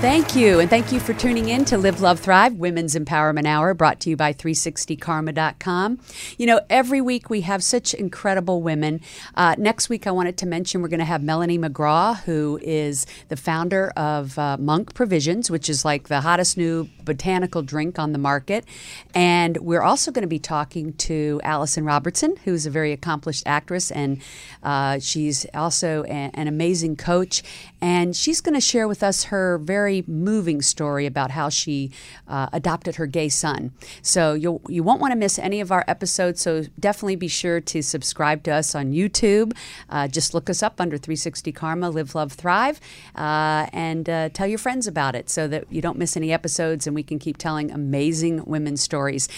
Thank you. And thank you for tuning in to Live, Love, Thrive Women's Empowerment Hour brought to you by 360karma.com. You know, every week we have such incredible women. Uh, next week, I wanted to mention we're going to have Melanie McGraw, who is the founder of uh, Monk Provisions, which is like the hottest new botanical drink on the market. And we're also going to be talking to Allison Robertson, who's a very accomplished actress, and uh, she's also a- an amazing coach. And she's going to share with us her very moving story about how she uh, adopted her gay son. So you'll, you won't want to miss any of our episodes. So definitely be sure to subscribe to us on YouTube. Uh, just look us up under 360 Karma, Live, Love, Thrive, uh, and uh, tell your friends about it so that you don't miss any episodes and we can keep telling amazing women's stories.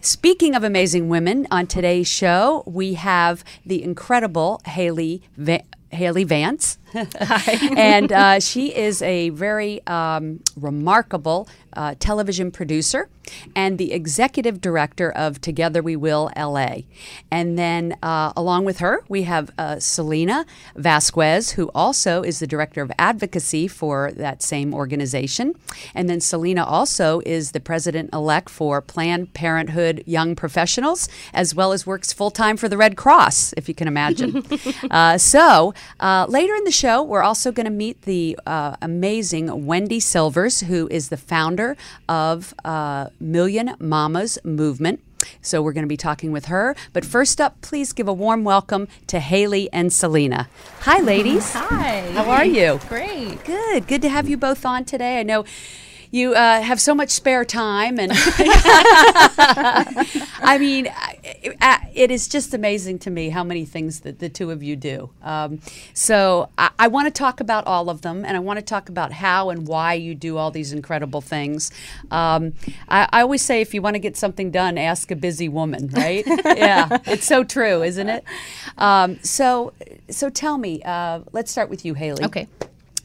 Speaking of amazing women, on today's show, we have the incredible Haylee. Va- Haylee Vance. and uh, she is a very um, remarkable uh, television producer and the executive director of Together We Will LA. And then uh, along with her, we have uh, Selina Vazquez, who also is the director of advocacy for that same organization. And then Selina also is the president elect for Planned Parenthood Young Professionals, as well as works full time for the Red Cross, if you can imagine. Uh, so uh, later in the show, we're also going to meet the uh, amazing Wendy Silvers, who is the founder of uh, Million Mamas Movement. So we're going to be talking with her. But first up, please give a warm welcome to Haylee and Selina. Hi, ladies. Hi. How are you? Great. Good. Good to have you both on today. I know you uh, have so much spare time and i mean it is just amazing to me how many things that the two of you do. Um, so i, I want to talk about all of them and i want to talk about how and why you do all these incredible things. Um, I, I always say if you want to get something done ask a busy woman right? Yeah it's so true isn't it? Um, so so tell me uh, let's start with you haylee. Okay.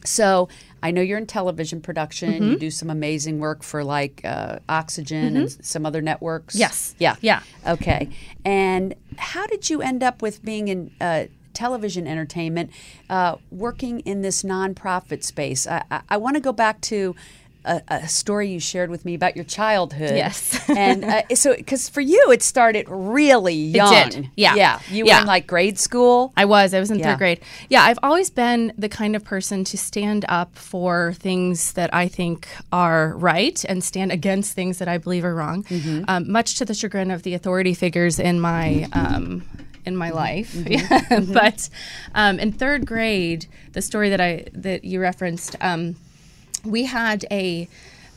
So I know you're in television production. You do some amazing work for like uh, Oxygen and some other networks. Yes. Yeah. Yeah. Okay. And how did you end up with being in uh, television entertainment, uh, working in this nonprofit space? I, I, I want to go back to. A, a story you shared with me about your childhood. Yes. and uh, so, because for you, it started really young. Yeah. Yeah. You Yeah. were in like grade school. I was. I was in Yeah. third grade. Yeah, I've always been the kind of person to stand up for things that I think are right and stand against things that I believe are wrong. Mm-hmm. Um, much to the chagrin of the authority figures in my. Um, in my life, Mm-hmm. but um, in third grade, the story that I that you referenced, um, we had a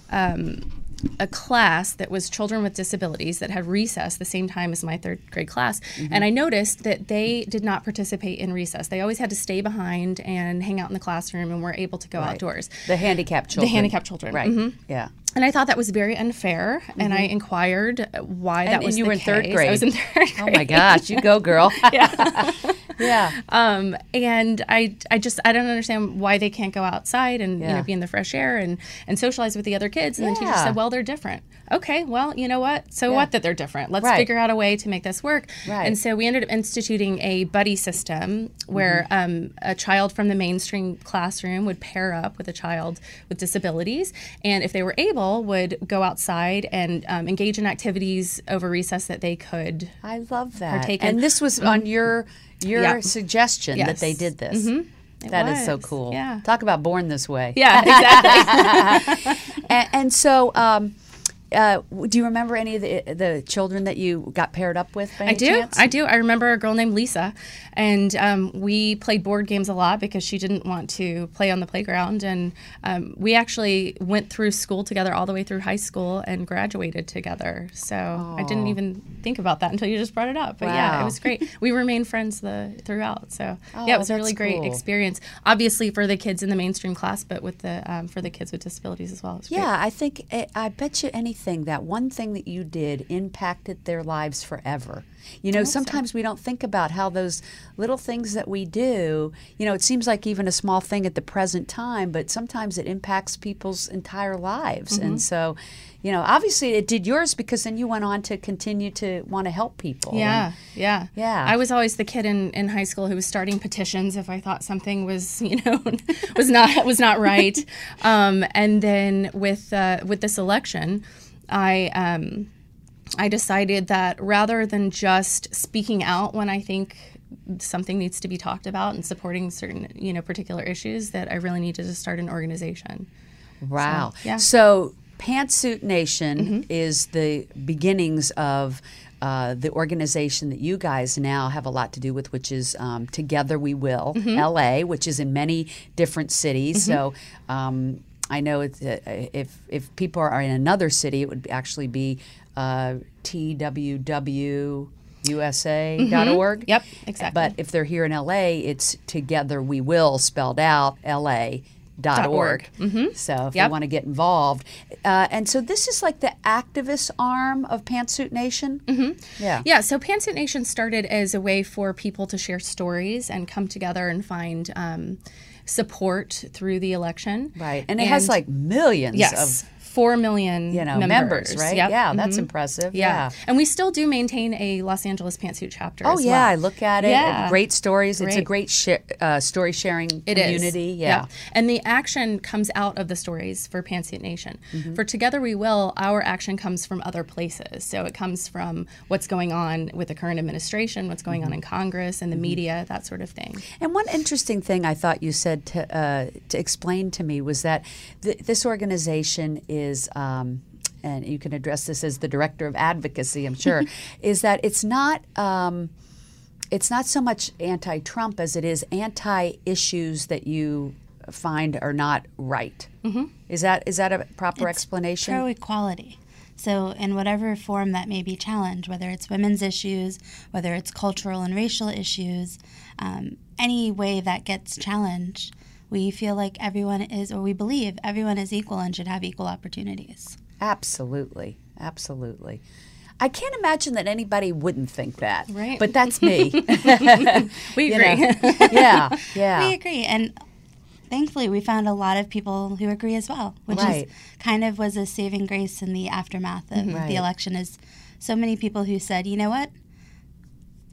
um, a class that was children with disabilities that had recess the same time as my third grade class. And I noticed that they did not participate in recess. They always had to stay behind and hang out in the classroom and were able to go outdoors. The handicapped children. The handicapped children. Right. Mhm. Yeah. And I thought that was very unfair. And I inquired why that Mm-hmm. Was and you were in third grade. I was in third grade. Oh my gosh, you go, girl. yeah. yeah. Um, and I, I just, I don't understand why they can't go outside and you know be in the fresh air and and socialize with the other kids. And the teacher said, well, they're different. Okay, well, you know what? So what that they're different? Let's Right. figure out a way to make this work. Right. And so we ended up instituting a buddy system where Mm-hmm. um, a child from the mainstream classroom would pair up with a child with disabilities, and if they were able, would go outside and um, engage in activities over recess that they could I love that. Partake in- And this was on your your Yeah. suggestion that they did this. That is so was, cool. yeah. Talk about born this way. Yeah, exactly. And, and so, um, uh, do you remember any of the the children that you got paired up with? By I do. chance? I do. I remember a girl named Lisa, and um, we played board games a lot because she didn't want to play on the playground. And um, we actually went through school together all the way through high school and graduated together. So I didn't even think about that until you just brought it up. But yeah, it was great. we remained friends the throughout. So yeah, it was a really great cool. experience. Obviously for the kids in the mainstream class, but with the um, for the kids with disabilities as well. It was great. Yeah, I think eh, I bet you any anything, that one thing that you did impacted their lives forever. You know, sometimes we don't think about how those little things that we do, you know, it seems like even a small thing at the present time, but sometimes it impacts people's entire lives. Mm-hmm. And so, you know, obviously it did yours because then you went on to continue to want to help people. Yeah, And- yeah, Yeah. I was always the kid in, in high school who was starting petitions if I thought something was, you know, was not was not right. um, and then with uh, with this election, I um, I decided that rather than just speaking out when I think something needs to be talked about and supporting certain you know particular issues, that I really needed to start an organization. Wow. yeah. Mm-hmm. So, Pantsuit Nation is the beginnings of. Uh, the organization that you guys now have a lot to do with, which is um, Together We Will, Mm-hmm. LA, which is in many different cities. So um, I know it's, uh, if if people are in another city, it would be- actually be uh, twwusa.org. Mm-hmm. Yep, exactly. But if they're here in LA, it's Together We Will spelled out LA. Dot org. So if you want to get involved, uh, and so this is like the activist arm of Pantsuit Nation. Mm-hmm. Yeah. Yeah, so Pantsuit Nation started as a way for people to share stories and come together and find um, support through the election. Right. And it has like millions yes, of four million you know members, members, right? Yep. Yeah, that's Mhm. impressive. Yeah. and we still do maintain a Los Angeles Pantsuit chapter. Oh yeah, well. I look at it. Yeah. Great stories. It's a Great. great share, uh, story sharing It is. community. Yeah. And the action comes out of the stories for Pantsuit Nation. Mm-hmm. For Together We Will, our action comes from other places. So it comes from what's going on with the current administration, what's going on Mm-hmm. in Congress and the media, that sort of thing. And one interesting thing I thought you said to uh, to explain to me was that th- this organization is. Um, and you can address this as the director of advocacy, I'm sure, is that it's not um, it's not so much anti-Trump as it is anti-issues that you find are not right. Mm-hmm. Is that is that a proper explanation? pro equality. So, in whatever form that may be challenged, whether it's women's issues, whether it's cultural and racial issues, um, any way that gets challenged, we feel like everyone is, or we believe everyone is equal and should have equal opportunities. Absolutely, absolutely. I can't imagine that anybody wouldn't think that. Right. But that's me. We agree. yeah, yeah. We agree. And thankfully, we found a lot of people who agree as well, which Right. is kind of was a saving grace in the aftermath of mm-hmm. Right. the election. Is so many people who said, you know what,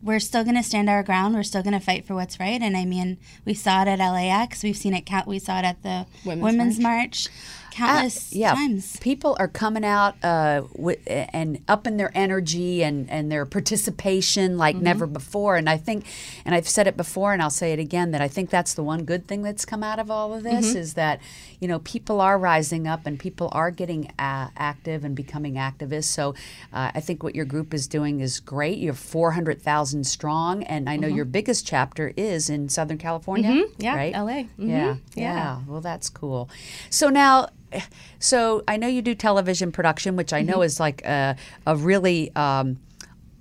we're still going to stand our ground. We're still going to fight for what's right. And I mean, we saw it at LAX. We've seen it. Count. We saw it at the Women's Women's, March. Countless Uh, yeah, times. people are coming out uh, wi- and upping their energy and, and their participation like Mm-hmm. never before. And I think, and I've said it before, and I'll say it again, that I think that's the one good thing that's come out of all of this Mm-hmm. is that you know people are rising up and people are getting uh, active and becoming activists. So uh, I think what your group is doing is great. You're 400,000 strong, and I know your biggest chapter is in Southern California. Mm-hmm. Yeah, right? LA. Yeah, Mhm. yeah. Yeah. Well, that's cool. So now, so I know you do television production, which I know Mm-hmm. is like a, a really um,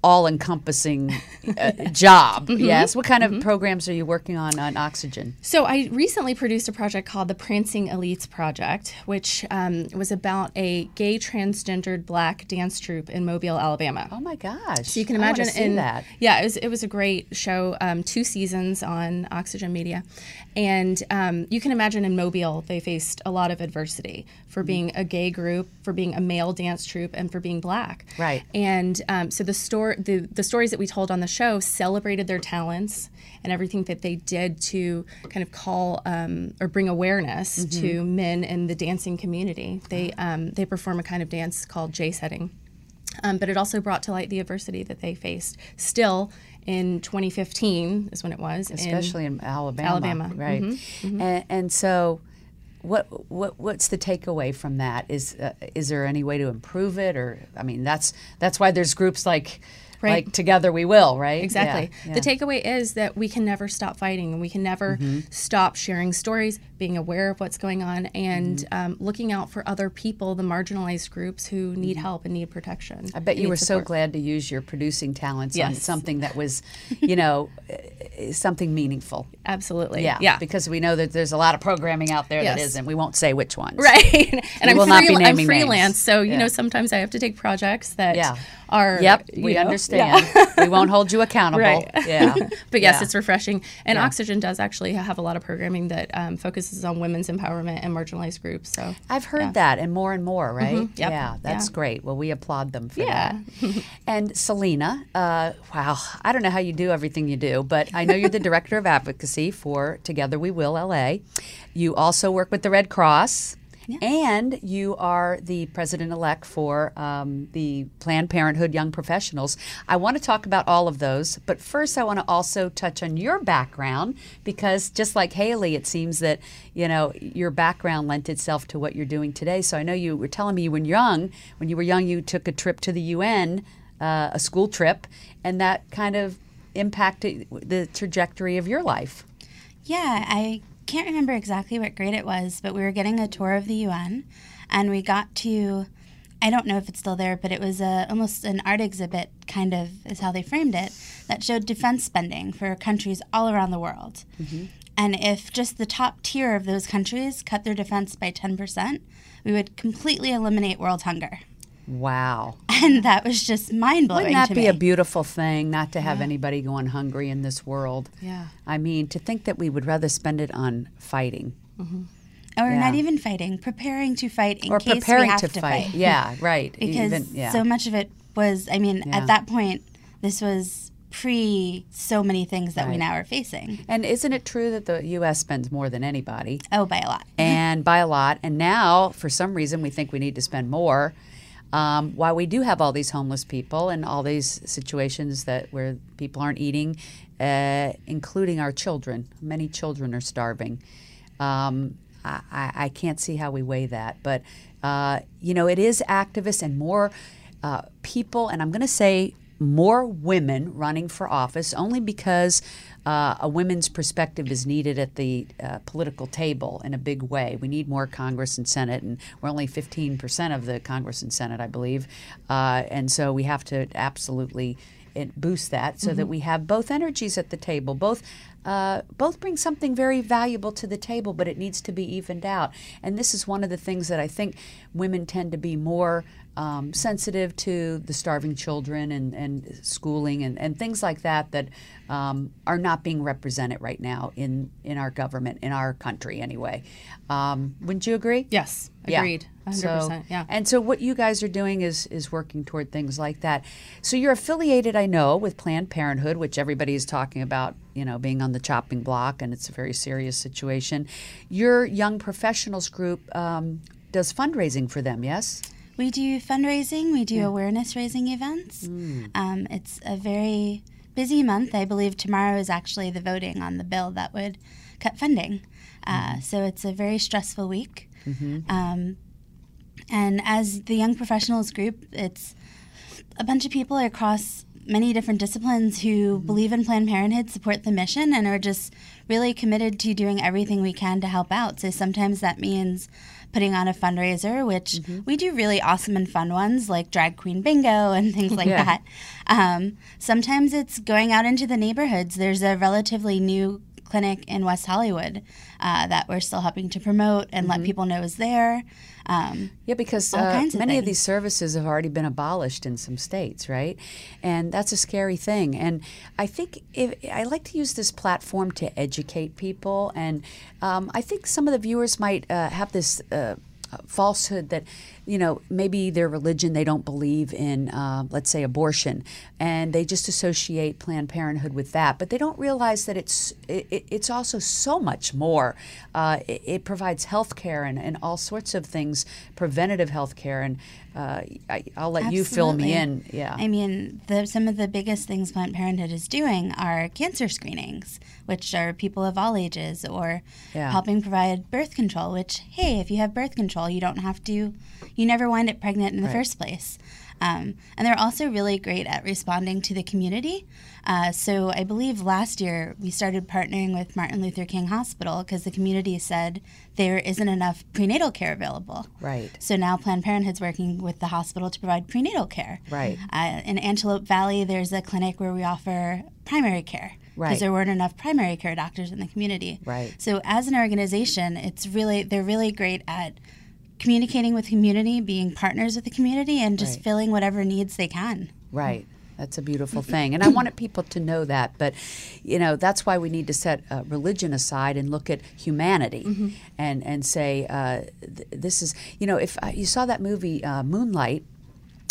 all-encompassing uh, job. Mm-hmm. Yes. What kind of programs are you working on on Oxygen? So I recently produced a project called the Prancing Elites Project, which um, was about a gay transgendered black dance troupe in Mobile, Alabama. Oh my gosh! So you can imagine see in that. yeah, it was it was a great show, um, two seasons on Oxygen Media, and um, you can imagine in Mobile they faced a lot of adversity for being a gay group, for being a male dance troupe, and for being black. Right. And um, so the story, the the stories that we told on the show celebrated their talents and everything that they did to kind of call um, or bring awareness Mm-hmm. to men in the dancing community. They um, they perform a kind of dance called J setting. Um, but it also brought to light the adversity that they faced. Still, in 2015 is when it was, especially in Alabama. Alabama, Mm-hmm. right? And, and so, what what what's the takeaway from that? Is uh, is there any way to improve it, or I mean, that's that's why there's groups like Right. Like together we will, right? Exactly. Yeah, The takeaway is that we can never stop fighting and we can never Mm-hmm. stop sharing stories, being aware of what's going on, and Mm-hmm. um, looking out for other people, the marginalized groups who need help and need protection. Mm-hmm. I bet you were so glad to use your producing talents on something that was, you know, eh, something meaningful. Absolutely. Yeah, Yeah. Because we know that there's a lot of programming out there that Yes. isn't. We won't say which ones. Right. and I'm, will not be freel- I'm naming names. freelance, so you Yeah. know sometimes I have to take projects that Yeah. are. Yep, we know, understand. We won't hold you accountable. Right. Yeah. But yes, Yeah. it's refreshing. And Yeah. Oxygen does actually have a lot of programming that um, focuses on women's empowerment and marginalized groups. So I've heard that and more and more, right? Mm-hmm. Yep. Yeah, that's Yeah. great. Well, we applaud them for Yeah. that. and Selina, uh, wow, I don't know how you do everything you do, but I know you're the director of advocacy for Together We Will LA. You also work with the Red Cross. And you are the president elect for um, the Planned Parenthood Young Professionals. I want to talk about all of those, but first I want to also touch on your background because just like Haylee, it seems that you know your background lent itself to what you're doing today. So I know you were telling me when young, when you were young, you took a trip to the UN, uh, a school trip, and that kind of impacted the trajectory of your life. Yeah, I can't remember exactly what grade it was, but we were getting a tour of the UN, and we got to. I don't know if it's still there, but it was a, almost an art exhibit, kind of is how they framed it, that showed defense spending for countries all around the world. Mm-hmm. And if just the top tier of those countries cut their defense by 10%, we would completely eliminate world hunger. Wow. And that was just mind blowing. Wouldn't that be me. a beautiful thing not to have anybody going hungry in this world? Yeah. I mean, to think that we would rather spend it on fighting mm-hmm. or yeah. not even fighting, preparing to fight in or case preparing we have to, to, fight. Yeah, right. because Even- yeah. so much of it was i mean Yeah. at that point this was pre so many things that we now are facing and isn't it true that the U.S. spends more than anybody? oh by a lot and by a lot. And now, for some reason, we think we need to spend more. Um, while we do have all these homeless people and all these situations that where people aren't eating, uh, including our children, many children are starving. Um, I, I I can't see how we weigh that, but uh, you know, it is activists and more uh, people, and I'm going to say more women running for office only because uh, a women's perspective is needed at the uh, political table in a big way. We need more Congress and Senate, and we're only 15% of the Congress and Senate, I believe. Uh, and so we have to absolutely uh, boost that so that we have both energies at the table, both. Uh, both bring something very valuable to the table, but it needs to be evened out. And this is one of the things that I think women tend to be more um, sensitive to the starving children and, and schooling and, and things like that that um, are not being represented right now in, in our government, in our country anyway. Um, wouldn't you agree? Yes, agreed. 100%. So- yeah. And so what you guys are doing is is working toward things like that. So you're affiliated, I know, with Planned Parenthood, which everybody is talking about, you know, being on the chopping block, and it's a very serious situation. Your young professionals group um, does fundraising for them, yes? we do fundraising we do awareness raising events um, it's a very busy month i believe tomorrow is actually the voting on the bill that would cut funding uh, so it's a very stressful week um, and as the young professionals group it's a bunch of people across many different disciplines who believe in Planned Parenthood, support the mission, and are just really committed to doing everything we can to help out. So sometimes that means putting on a fundraiser, which we do really awesome and fun ones like drag queen bingo and things like Yeah. that. Um, sometimes it's going out into the neighborhoods. There's a relatively new clinic in West Hollywood uh, that we're still helping to promote and let people know is there. Um, Yeah, because uh, of many of these services have already been abolished in some states, right? And that's a scary thing. And I think if, I like to use this platform to educate people. And um, I think some of the viewers might uh, have this. Falsehood that you know maybe their religion they don't believe in uh, let's say abortion. And they just associate planned parenthood with that. But they don't realize that it's it, it's also so much more. Uh, it, it provides health care and, and all sorts of things preventative health care. And uh, I, i'll let you fill me in yeah I mean, the, some of the biggest things Planned Parenthood is doing are cancer screenings, which are people of all ages, or Yeah. helping provide birth control, which, hey, if you have birth control, you don't have to, you never wind up pregnant in the Right. first place. Um, and they're also really great at responding to the community. Uh, so I believe last year we started partnering with Martin Luther King Hospital because the community said there isn't enough prenatal care available. Right. So now Planned Parenthood's working with the hospital to provide prenatal care. Right. Uh, in Antelope Valley, there's a clinic where we offer primary care. Right. Because there weren't enough primary care doctors in the community. Right. So as an organization, it's really they're really great at communicating with community, being partners with the community, and just Right. filling whatever needs they can. Right. That's a beautiful thing. And I wanted people to know that. But, you know, that's why we need to set uh, religion aside and look at humanity and, and say, uh, th- this is, you know, if uh, you saw that movie uh, Moonlight,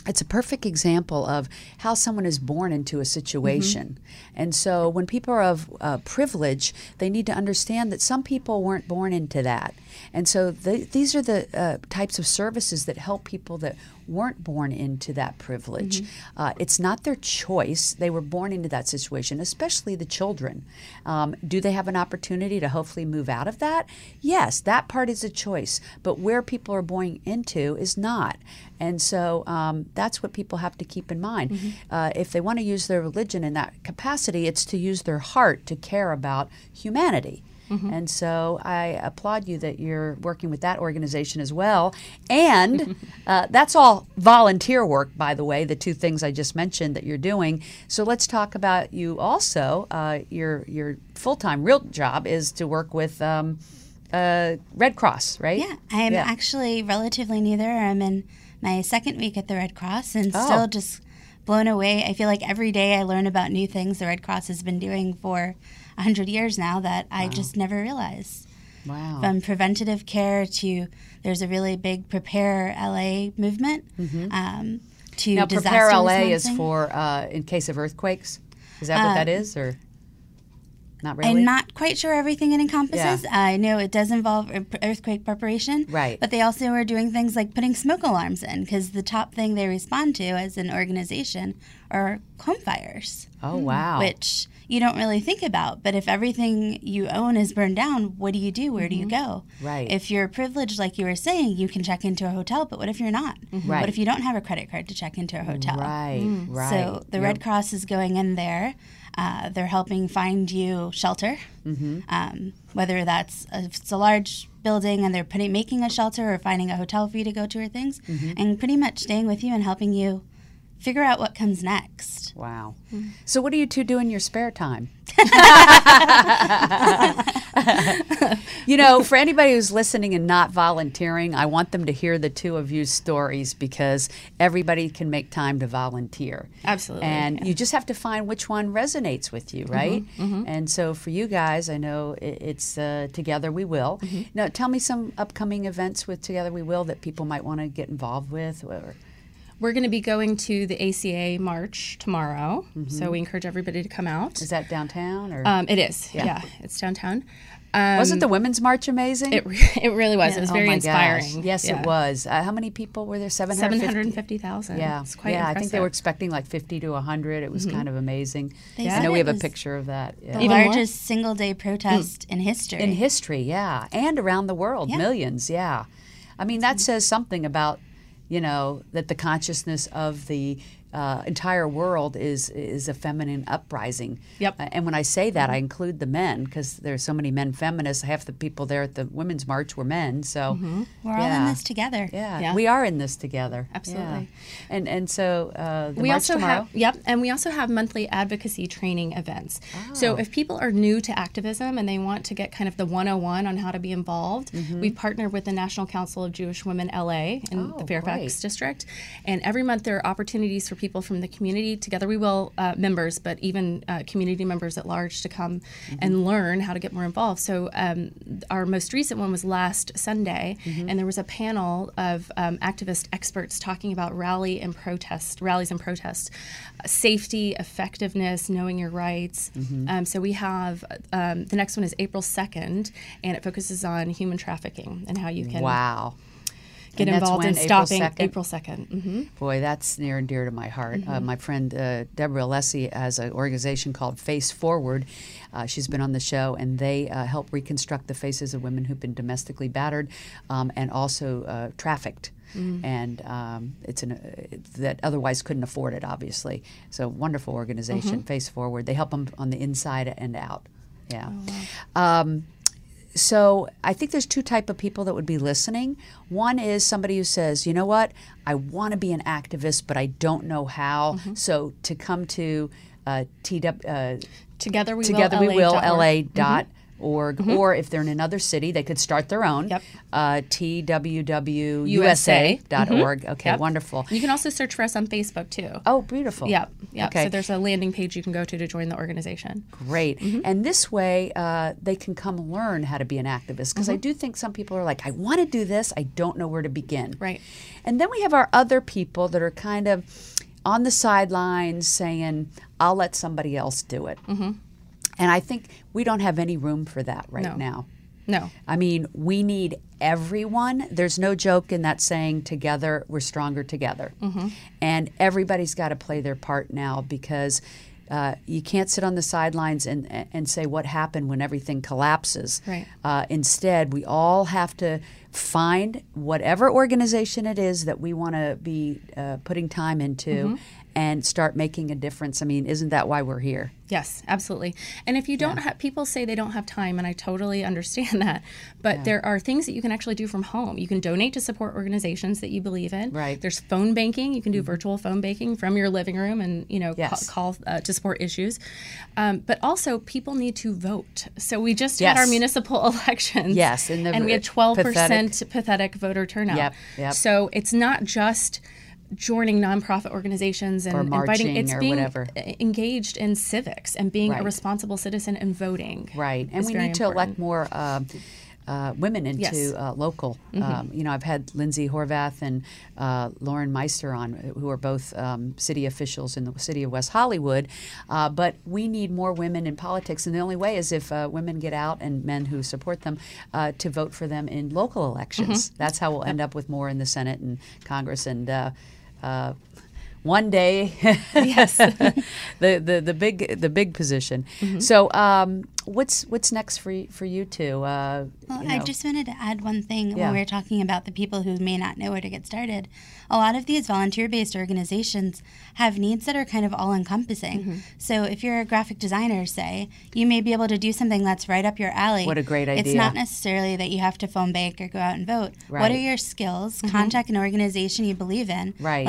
it's a perfect example of how someone is born into a situation. And so when people are of uh, privilege, they need to understand that some people weren't born into that. And so th- these are the uh, types of services that help people that weren't born into that privilege. Uh, it's not their choice. They were born into that situation, especially the children. Um, do they have an opportunity to hopefully move out of that? Yes, that part is a choice. But where people are born into is not. And so um, that's what people have to keep in mind. Uh, if they want to use their religion in that capacity, it's to use their heart to care about humanity. And so I applaud you that you're working with that organization as well. And uh, that's all volunteer work, by the way, the two things I just mentioned that you're doing. So let's talk about you also. Uh, your your full time real job is to work with um, uh, Red Cross, right? Yeah, I'm Yeah. actually relatively new there. I'm in my second week at the Red Cross and Oh. still just blown away. I feel like every day I learn about new things the Red Cross has been doing for 100 years now that I just never realized. Wow. From preventative care to there's a really big Prepare LA movement. Um, to Mm-hmm. now, Prepare LA is for uh, in case of earthquakes. Is that what that is, or not really? I'm not quite sure everything it encompasses. Yeah. I know it does involve earthquake preparation. Right. But they also are doing things like putting smoke alarms in because the top thing they respond to as an organization are home fires, oh hmm. wow. which you don't really think about. But if everything you own is burned down, what do you do? Where do you mm-hmm. go? Mm-hmm. Right. If you're privileged, like you were saying, you can check into a hotel. But what if you're not? Right. What if you don't have a credit card to check into a hotel? Right. Hmm. Right. So the You're- Red Cross is going in there. Uh, they're helping find you shelter, um, whether that's a, if it's a large building and they're putting making a shelter or finding a hotel for you to go to or things, and pretty much staying with you and helping you figure out what comes next. Wow. So, what do you two do in your spare time? you know, for anybody who's listening and not volunteering, I want them to hear the two of you's stories because everybody can make time to volunteer. Absolutely, And yeah. you just have to find which one resonates with you, right? And so, for you guys, I know it's uh, Together We Will. Now, tell me some upcoming events with Together We Will that people might want to get involved with. Or, We're going to be going to the ACA March tomorrow, so we encourage everybody to come out. is that downtown or Um, it is, Yeah. yeah. it's downtown. Um, wasn't the Women's March amazing? It, re- it really was. It was Oh very my inspiring. Gosh. Yes, Yeah. it was. Uh, how many people were there? 750,000. Yeah, It's quite yeah. I think they were expecting like 50 to 100. It was kind of amazing. They I know we have a picture of that. Yeah. The Even more? largest single day protest in history. In history, yeah, and around the world, Yeah. millions, yeah. I mean, that says something about, you know, that the consciousness of the uh, entire world is is a feminine uprising. Yep. Uh, and when I say that, I include the men because there's so many men feminists. Half the people there at the Women's March were men. So We're all in this together. Yeah, Yeah. we are in this together. Absolutely. Yeah. And and so uh, the we march also tomorrow. have yep and we also have monthly advocacy training events Oh. so if people are new to activism and they want to get kind of the 101 on how to be involved we partner with the national council of jewish women la in Mm-hmm. Oh, the fairfax great. district and every month there are opportunities for people from the community together we will uh, members but even uh, community members at large to come Mm-hmm. and learn how to get more involved so um, our most recent one was last sunday Mm-hmm. and there was a panel of um, activist experts talking about rally and protest rallies and protests safety effectiveness knowing your rights Mm-hmm. um, so we have um, the next one is april 2nd and it focuses on human trafficking and how you can Wow. Get And involved in when, April stopping 2nd? April 2nd. hmm Boy, that's near and dear to my heart. Uh, my friend uh, Deborah Alessi has an organization called Face Forward. Uh, she's been on the show, and they uh, help reconstruct the faces of women who've been domestically battered um, and also uh, trafficked. And um, it's an, uh, that otherwise couldn't afford it, obviously. So wonderful organization, Face Forward. They help them on the inside and out. Yeah. Um, so I think there's two type of people that would be listening. One is somebody who says, you know what, I want to be an activist, but I don't know how. So to come to uh, TW, uh, Together we together will. we will LA dot org, or if they're in another city, they could start their own. Yep. Uh, TWWUSA dot org. Okay, Yep. wonderful. You can also search for us on Facebook too. Oh, beautiful. Yep. Yep. Okay. So there's a landing page you can go to to join the organization. Great. Mm-hmm. And this way, uh, they can come learn how to be an activist. Because I Mm-hmm. do think some people are like, I want to do this, I don't know where to begin. Right. And then we have our other people that are kind of on the sidelines saying, I'll let somebody else do it. And I think we don't have any room for that right No. now. No. I mean, we need everyone. There's no joke in that saying, together, we're stronger together. Mm-hmm. And everybody's got to play their part now because uh, you can't sit on the sidelines and, and say what happened when everything collapses. Right. Uh, instead, we all have to find whatever organization it is that we want to be uh, putting time into Mm-hmm. And start making a difference. I mean, isn't that why we're here? Yes, absolutely. And if you don't have people say they don't have time, and I totally understand that, but there are things that you can actually do from home. You can donate to support organizations that you believe in. Right. Mm-hmm. There's phone banking. You can do virtual phone banking from your living room, and you know Yes. ca- call uh, to support issues. Um, but also, people need to vote. So we just had our municipal elections. Yes, and the and we had v- 12 pathetic- percent pathetic voter turnout. Yep, yep. So it's not just joining nonprofit organizations and, Or and fighting. It's or being whatever. e- engaged in civics and being Right. a responsible citizen and voting. Right, and we need to elect more uh, uh, women into Yes. Mm-hmm. uh, local. Um, you know, I've had Lindsay Horvath and uh, Lauren Meister on, who are both um, city officials in the city of West Hollywood. Uh, but we need more women in politics, and the only way is if uh, women get out and men who support them uh, to vote for them in local elections. Mm-hmm. That's how we'll end up with more in the Senate and Congress and. Uh, one day, Yes. the, the the big the big position. Mm-hmm. So, um, what's what's next for y- for you two? Uh, Well, you I just wanted to add one thing Yeah. when we were talking about the people who may not know where to get started. A lot of these volunteer based organizations have needs that are kind of all encompassing. Mm-hmm. So if you're a graphic designer, say, you may be able to do something that's right up your alley. What a great idea! It's not necessarily that you have to phone bank or go out and vote. What are your skills? Contact an organization you believe in. Right.